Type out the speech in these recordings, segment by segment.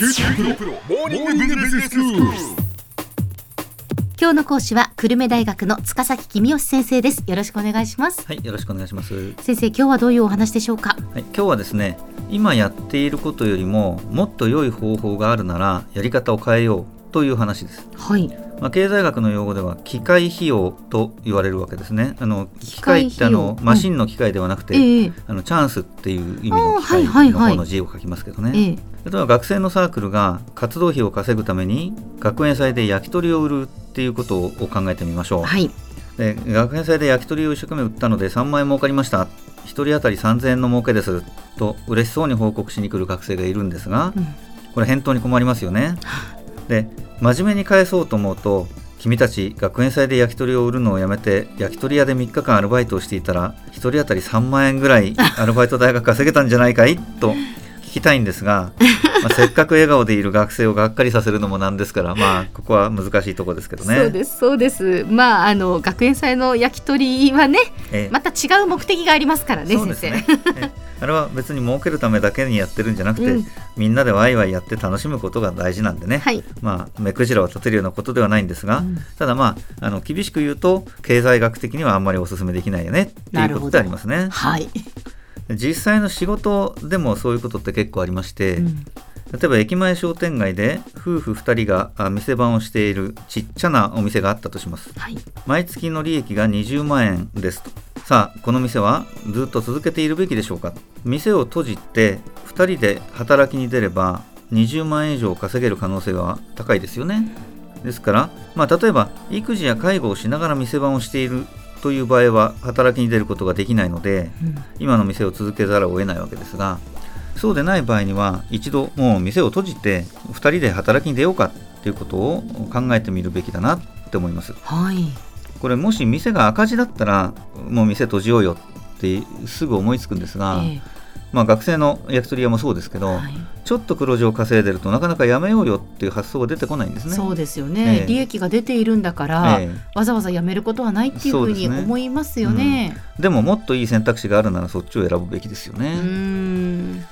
九州大学モーニングビジネススクール。今日の講師は久留米大学の塚崎君吉先生ですよろしくお願いしますはい、よろしくお願いします。はい、先生今日はどういうお話でしょうか？今日はですね、今やっていることよりももっと良い方法があるならやり方を変えようという話です。はいまあ、経済学の用語では機械費用と言われるわけですね。あの機機械械ってあのマシンの機械ではなくて、ええあのチャンスっていう意味の機械はいはいの方の字を書きますけどね。ええ例えば学生のサークルが活動費を稼ぐために学園祭で焼き鳥を売るっていうことを考えてみましょう。はい。で学園祭で焼き鳥を一生懸命売ったので3万円儲かりました1人当たり3000円の儲けです。と嬉しそうに報告しに来る学生がいるんですがうん。これ返答に困りますよね。で真面目に返そうと思うと君たち学園祭で焼き鳥を売るのをやめて焼き鳥屋で3日間アルバイトをしていたら1人当たり3万円ぐらいアルバイト代が稼げたんじゃないかい？と聞きたいんですが、まあ、せっかく笑顔でいる学生をがっかりさせるのもなんですからまあここは難しいところですけどね。そうですそうです。まああの学園祭の焼き鳥はねええ。また違う目的がありますからね先生。あれは別に儲けるためだけにやってるんじゃなくて、うん。みんなでワイワイやって楽しむことが大事なんでね、はい。まあ目くじらを立てるようなことではないんですが、うん。ただまああの厳しく言うと経済学的にはあんまりお勧めできないよねっていうことでありますね。はい、実際の仕事でもそういうことって結構ありまして、うん。例えば駅前商店街で夫婦2人があ店番をしているちっちゃなお店があったとします。はい。毎月の利益が20万円ですと。さあこの店はずっと続けているべきでしょうか？店を閉じて2人で働きに出れば20万円以上稼げる可能性は高いですよね。ですから、まあ、例えば育児や介護をしながら店番をしているという場合は働きに出ることができないのでうん。今の店を続けざるを得ないわけですがそうでない場合には一度もう店を閉じて2人で働きに出ようかっていうことを考えてみるべきだなって思います。はい。これもし店が赤字だったらもう店閉じようよってすぐ思いつくんですが、えまあ、学生の焼き鳥屋もそうですけど、えはい。ちょっと黒字を稼いでるとなかなかやめようよっていう発想が出てこないんですね。そうですよね、ええ。利益が出ているんだから、ええ。わざわざやめることはないっていうふうに思いますよね。でももっといい選択肢があるならそっちを選ぶべきですようね。ん。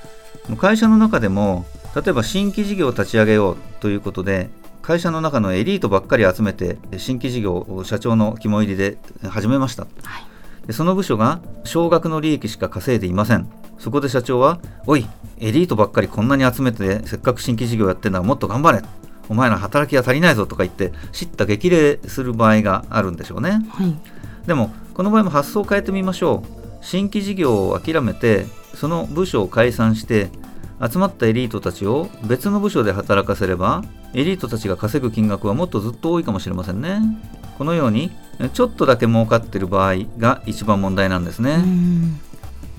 会社の中でも例えば新規事業を立ち上げようということで会社の中のエリートばっかり集めて新規事業を社長の肝入りで始めました。はい。でその部署が少額の利益しか稼いでいませんそこで社長は「おいエリートばっかりこんなに集めてせっかく新規事業やってんだからもっと頑張れ」お前ら働きが足りないぞとか言って叱咤激励する場合があるんでしょうね。はい。でもこの場合も発想を変えてみましょう。新規事業を諦めてその部署を解散して集まったエリートたちを別の部署で働かせればエリートたちが稼ぐ金額はもっとずっと多いかもしれませんね。このようにちょっとだけ儲かってる場合が一番問題なんですね、うん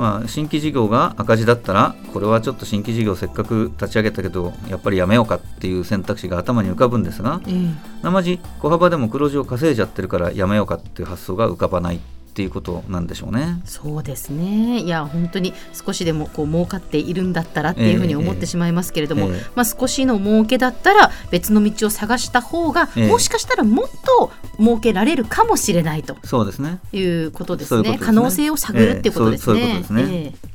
まあ、新規事業が赤字だったらこれはちょっと新規事業せっかく立ち上げたけどやっぱりやめようかっていう選択肢が頭に浮かぶんですがええ。なまじ小幅でも黒字を稼いじゃってるからやめようかっていう発想が浮かばないっていうことなんでしょうね。そうですね。いや本当に少しでもこう儲かっているんだったらっていうふうに思ってしまいますけれども、ええ。まあ、少しの儲けだったら別の道を探した方が、ええ。もしかしたらもっと儲けられるかもしれないと。そうですね。いうことですね。可能性を探るっていうことですね。ええ。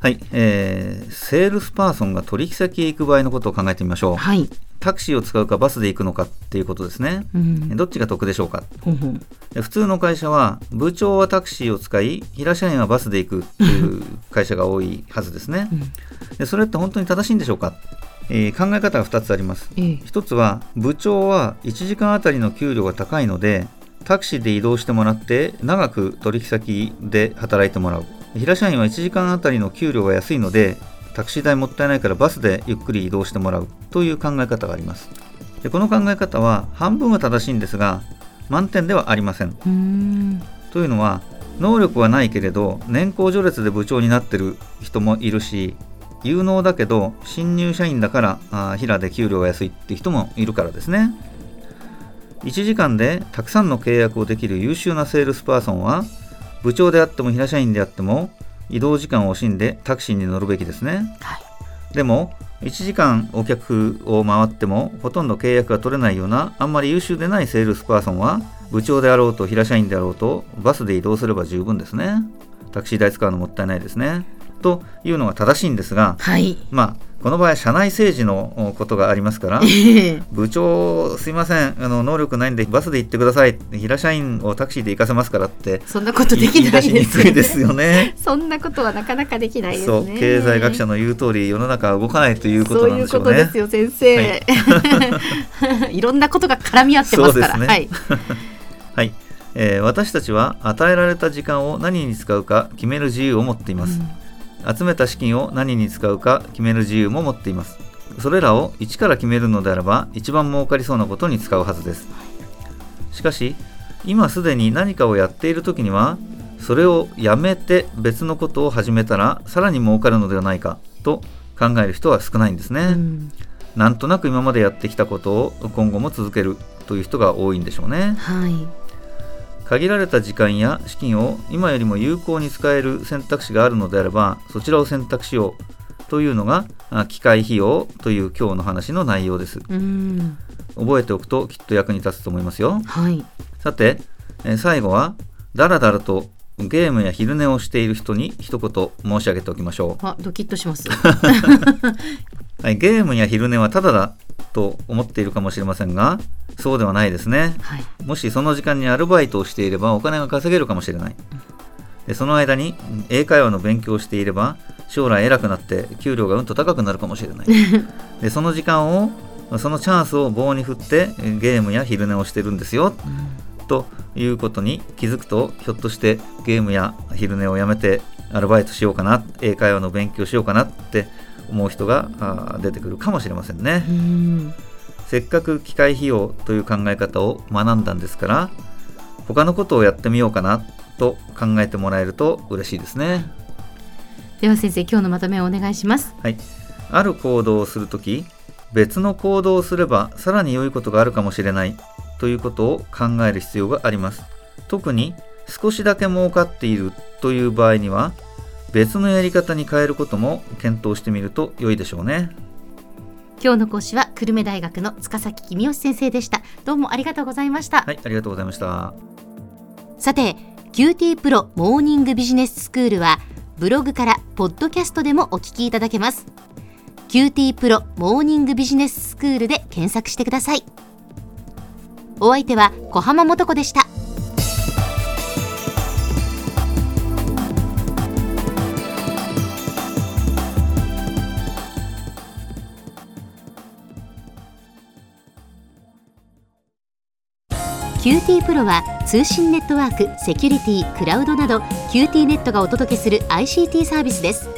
はい、えーセールスパーソンが取引先へ行く場合のことを考えてみましょう。えはい、タクシーを使うかバスで行くのかっていうことですね。うん、どっちが得でしょうか。ほん普通の会社は部長はタクシーを使い平社員はバスで行くっていう会社が多いはずですね。うん。でそれって本当に正しいんでしょうか、えー考え方が2つあります。ええ。一つは部長は1時間あたりの給料が高いのでタクシーで移動してもらって長く取引先で働いてもらう。平社員は1時間あたりの給料が安いのでタクシー代もったいないからバスでゆっくり移動してもらうという考え方があります。でこの考え方は半分は正しいんですが満点ではありません。というのは能力はないけれど年功序列で部長になってる人もいるし有能だけど新入社員だからあー平で給料が安いって人もいるからですね。1時間でたくさんの契約をできる優秀なセールスパーソンは部長であっても平社員であっても移動時間を惜しんでタクシーに乗るべきですね。はい。でも1時間お客を回ってもほとんど契約が取れないようなあんまり優秀でないセールスパーソンは部長であろうと平社員であろうとバスで移動すれば十分ですね。タクシー代使うのもったいないですねというのが正しいんですが、はい。まあこの場合社内政治のことがありますからええ部長すいませんあの能力ないんでバスで行ってください平社員をタクシーで行かせますからってそんなことできないですくいですよね。そんなことはなかなかできないですそうね。経済学者の言う通り世の中は動かないということそういうなんでしょうねことです。よ、先生。い、ろんなことが絡み合ってますから。ねはい。はい、えー私たちは与えられた時間を何に使うか決める自由を持っています、集めた資金を何に使うか決める自由も持っています。それらを一から決めるのであれば一番儲かりそうなことに使うはずです。しかし今すでに何かをやっている時にはそれをやめて別のことを始めたらさらに儲かるのではないかと考える人は少ないんですね、うん。なんとなく今までやってきたことを今後も続けるという人が多いんでしょうね。はい。限られた時間や資金を今よりも有効に使える選択肢があるのであればそちらを選択しようというのがあ機械費用という今日の話の内容ですうん。覚えておくときっと役に立つと思いますよはい。さて、えー最後はだらだらとゲームや昼寝をしている人に一言申し上げておきましょあ、ドキッとします。う、はい、ゲームや昼寝はただだと思っているかもしれませんがそうではないですねはい。もしその時間にアルバイトをしていればお金が稼げるかもしれない。でその間にうん英会話の勉強をしていれば将来偉くなって給料がうんと高くなるかもしれない。でその時間をそのチャンスを棒に振ってえゲームや昼寝をしてるんですよということに気づくとひょっとしてゲームや昼寝をやめてアルバイトしようかな英会話の勉強しようかなって思う人が出てくるかもしれませんね。うん。せっかく機械費用という考え方を学んだんですから他のことをやってみようかなと考えてもらえると嬉しいですね。では先生、今日のまとめをお願いします。はい、ある行動をするとき別の行動をすればさらに良いことがあるかもしれないということを考える必要があります。特に少しだけ儲かっているという場合には別のやり方に変えることも検討してみると良いでしょうね。今日の講師は久留米大学の塚崎君吉先生でした。どうもありがとうございました。はい、ありがとうございました。さて QT プロモーニングビジネススクールはブログからポッドキャストでもお聞きいただけます QT プロモーニングビジネススクールで検索してくださいお相手は小浜もとこでした「QT プロは通信ネットワークセキュリティクラウドなど QT ネットがお届けする ICT サービスです。